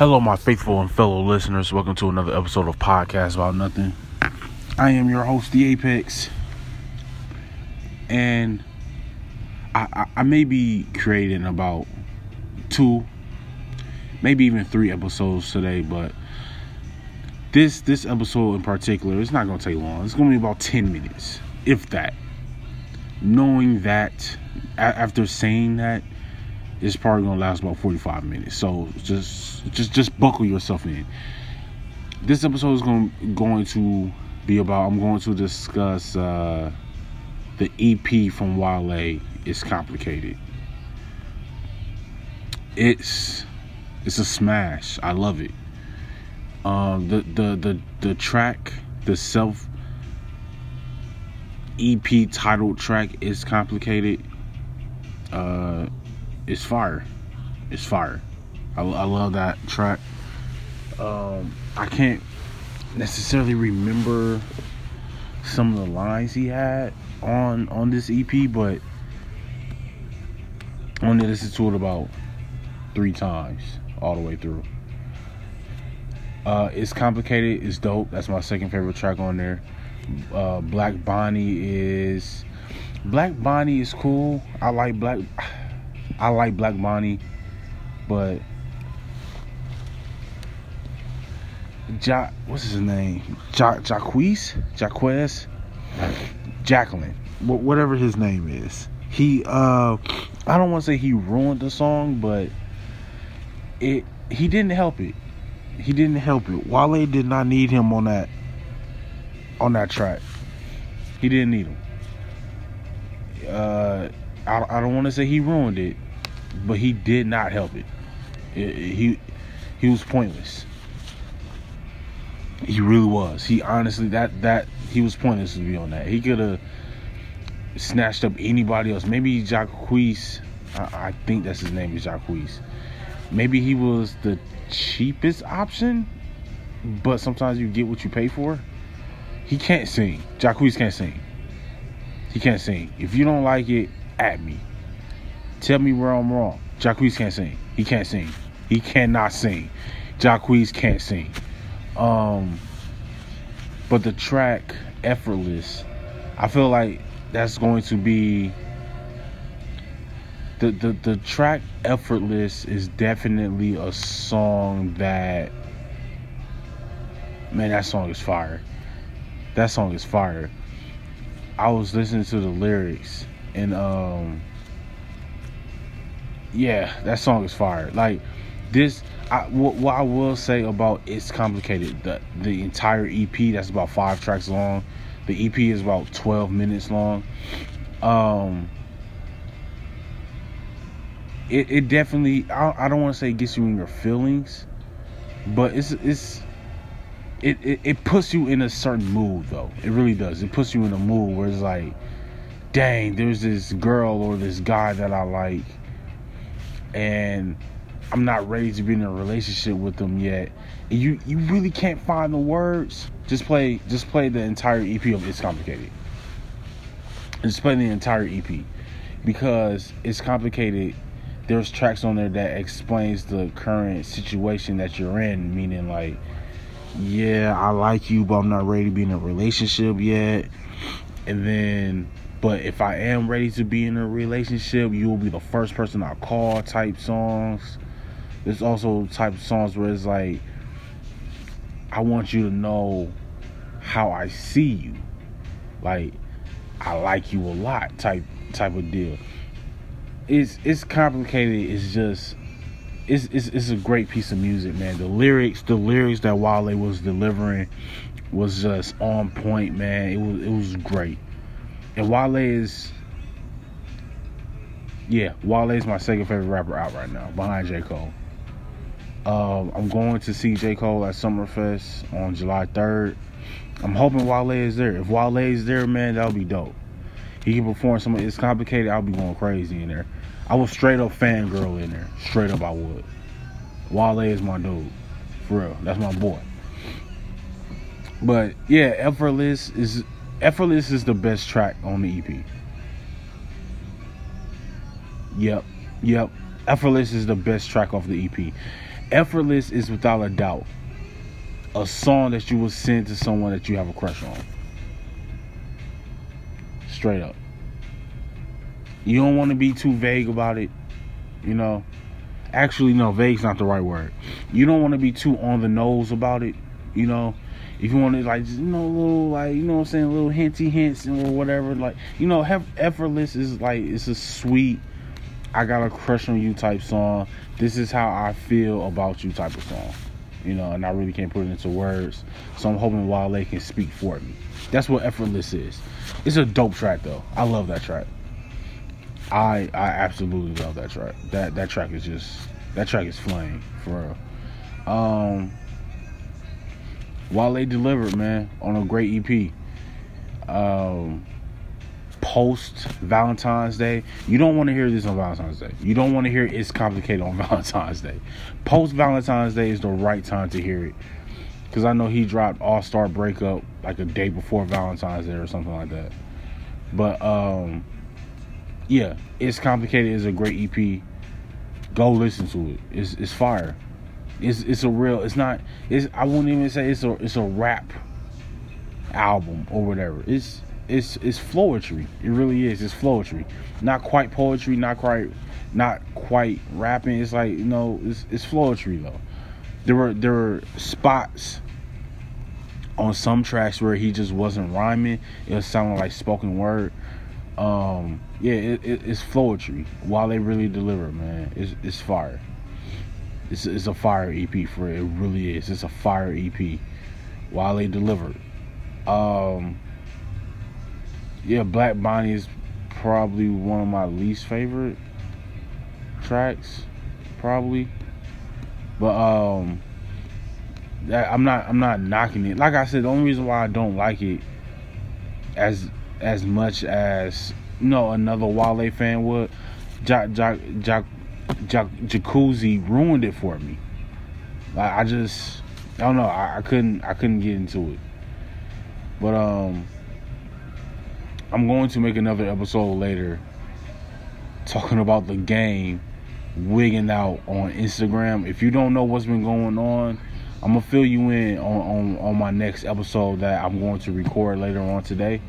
Hello, my faithful and fellow listeners. Welcome to another episode of Podcast About Nothing. I am your host, The Apex, and I, I, I may be creating about two, maybe even three episodes today, but this this episode in particular, it's not gonna take long. It's gonna be about ten minutes, if that. Knowing that, after saying that, it's probably gonna last about 45 minutes. So just just just buckle yourself in. This episode is going going to be about I'm going to discuss uh, the EP from Wale. It's complicated. It's it's a smash. I love it. Um, the the the the track, the self EP titled track is complicated. Uh, it's fire. It's fire. I, I love that track. Um, I can't necessarily remember some of the lines he had on on this EP, but I only listened to it about three times all the way through. Uh, it's complicated. It's dope. That's my second favorite track on there. Uh, Black Bonnie is Black Bonnie is cool. I like Black. I like Black Bonnie, but ja, what's his name? Ja, Jaquez, Jaquez, Jacqueline, wh- whatever his name is. He, uh, I don't want to say he ruined the song, but it he didn't help it. He didn't help it. Wale did not need him on that on that track. He didn't need him. Uh, I, I don't want to say he ruined it, but he did not help it. He he was pointless. He really was. He honestly that that he was pointless to be on that. He could have snatched up anybody else. Maybe Jacquees. I, I think that's his name is Jacquees. Maybe he was the cheapest option, but sometimes you get what you pay for. He can't sing. Jacquees can't sing. He can't sing. If you don't like it, at me. Tell me where I'm wrong. Jacquees can't sing. He can't sing. He cannot sing. Jacquees can't sing. Um, but the track "Effortless," I feel like that's going to be the the the track "Effortless" is definitely a song that man, that song is fire. That song is fire. I was listening to the lyrics and um yeah, that song is fire. Like this, I, what, what I will say about it's complicated. The the entire EP that's about five tracks long. The EP is about twelve minutes long. Um, it it definitely. I, I don't want to say it gets you in your feelings, but it's it's. It, it, it puts you in a certain mood though. It really does. It puts you in a mood where it's like, dang, there's this girl or this guy that I like and I'm not ready to be in a relationship with them yet. And you you really can't find the words. Just play just play the entire EP of It's Complicated. Just play the entire EP because it's complicated. There's tracks on there that explains the current situation that you're in, meaning like, yeah, I like you, but I'm not ready to be in a relationship yet. And then but if I am ready to be in a relationship, you will be the first person I call type songs. There's also type of songs where it's like, I want you to know how I see you. Like, I like you a lot type type of deal. It's it's complicated. It's just it's it's it's a great piece of music, man. The lyrics, the lyrics that Wale was delivering was just on point, man. It was it was great. And Wale is, yeah, Wale is my second favorite rapper out right now, behind J. Cole. Um, I'm going to see J. Cole at Summerfest on July 3rd. I'm hoping Wale is there. If Wale is there, man, that'll be dope. He can perform some It's Complicated, I'll be going crazy in there. I would straight up fangirl in there. Straight up, I would. Wale is my dude. For real. That's my boy. But yeah, Effortless is Effortless is the best track on the EP. Yep. Yep. Effortless is the best track off the EP. Effortless is without a doubt a song that you will send to someone that you have a crush on. Straight up. You don't want to be too vague about it, you know. Actually, no, vague's not the right word. You don't want to be too on the nose about it, you know. If you want to like, you know, little like, you know, what I'm saying, little hinty hints or whatever, like, you know, have effortless is like it's a sweet, I got a crush on you type song. This is how I feel about you type of song, you know, and I really can't put it into words. So I'm hoping Wale can speak for me. That's what effortless is. It's a dope track though. I love that track. I I absolutely love that track. That that track is just that track is flame for real. Um Wale delivered, man, on a great EP. Um post Valentine's Day. You don't want to hear this on Valentine's Day. You don't want to hear it's complicated on Valentine's Day. Post Valentine's Day is the right time to hear it. Cause I know he dropped All Star Breakup like a day before Valentine's Day or something like that. But um yeah, it's complicated. It's a great EP. Go listen to it. It's it's fire. It's it's a real. It's not. It's I won't even say it's a it's a rap album or whatever. It's it's it's poetry. It really is. It's poetry. Not quite poetry. Not quite not quite rapping. It's like you know. It's it's poetry though. There were there were spots on some tracks where he just wasn't rhyming. It was sounding like spoken word um, yeah, it, it, it's poetry. Wale really deliver, man, it's it's fire. It's it's a fire EP for it. It really is. It's a fire EP. Wale deliver, um, yeah, Black Bonnie is probably one of my least favorite tracks, probably. But um, that I'm not I'm not knocking it. Like I said, the only reason why I don't like it as as much as you know another Wale fan would. Jack Jacquees ruined it for me. Like I just I don't know. I, I couldn't I couldn't get into it. But um I'm going to make another episode later talking about the game wigging out on Instagram. If you don't know what's been going on, I'm gonna fill you in on, on, on my next episode that I'm going to record later on today.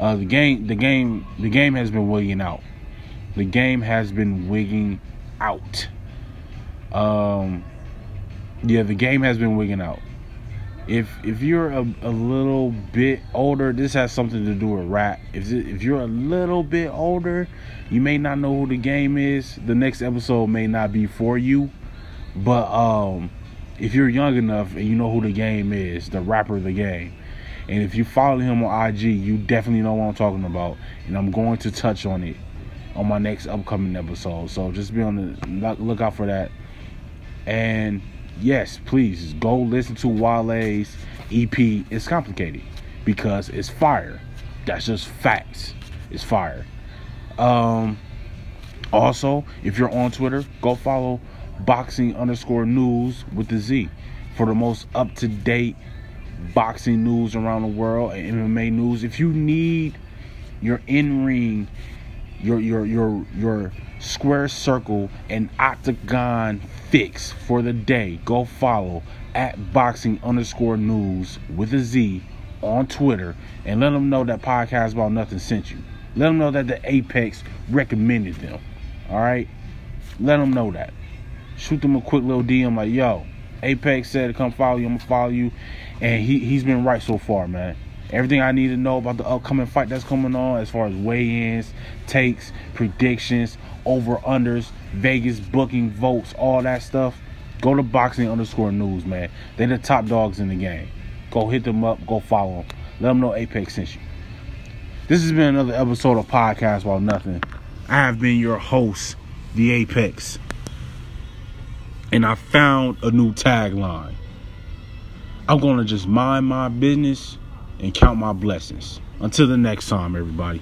Uh, the game, the game, the game has been wigging out. The game has been wigging out. Um, yeah, the game has been wigging out. If if you're a, a little bit older, this has something to do with rap. If if you're a little bit older, you may not know who the game is. The next episode may not be for you, but um, if you're young enough and you know who the game is, the rapper, of the game and if you follow him on IG, you definitely know what I'm talking about. And I'm going to touch on it on my next upcoming episode. So just be on the look out for that. And yes, please go listen to Wale's EP. It's complicated because it's fire. That's just facts. It's fire. Um, also, if you're on Twitter, go follow boxing underscore news with the Z for the most up to date boxing news around the world and MMA news. If you need your in ring, your your your your square circle and octagon fix for the day, go follow at boxing underscore news with a Z on Twitter and let them know that podcast about nothing sent you. Let them know that the Apex recommended them. All right, let them know that. Shoot them a quick little DM like, yo, Apex said to come follow you. I'm gonna follow you, and he he's been right so far, man. Everything I need to know about the upcoming fight that's coming on, as far as weigh-ins, takes, predictions, over/unders, Vegas booking votes, all that stuff. Go to boxing underscore news, man. They're the top dogs in the game. Go hit them up. Go follow them. Let them know Apex sent you. This has been another episode of Podcast About Nothing. I have been your host, The Apex and I found a new tagline. I'm going to just mind my business and count my blessings. Until the next time, everybody.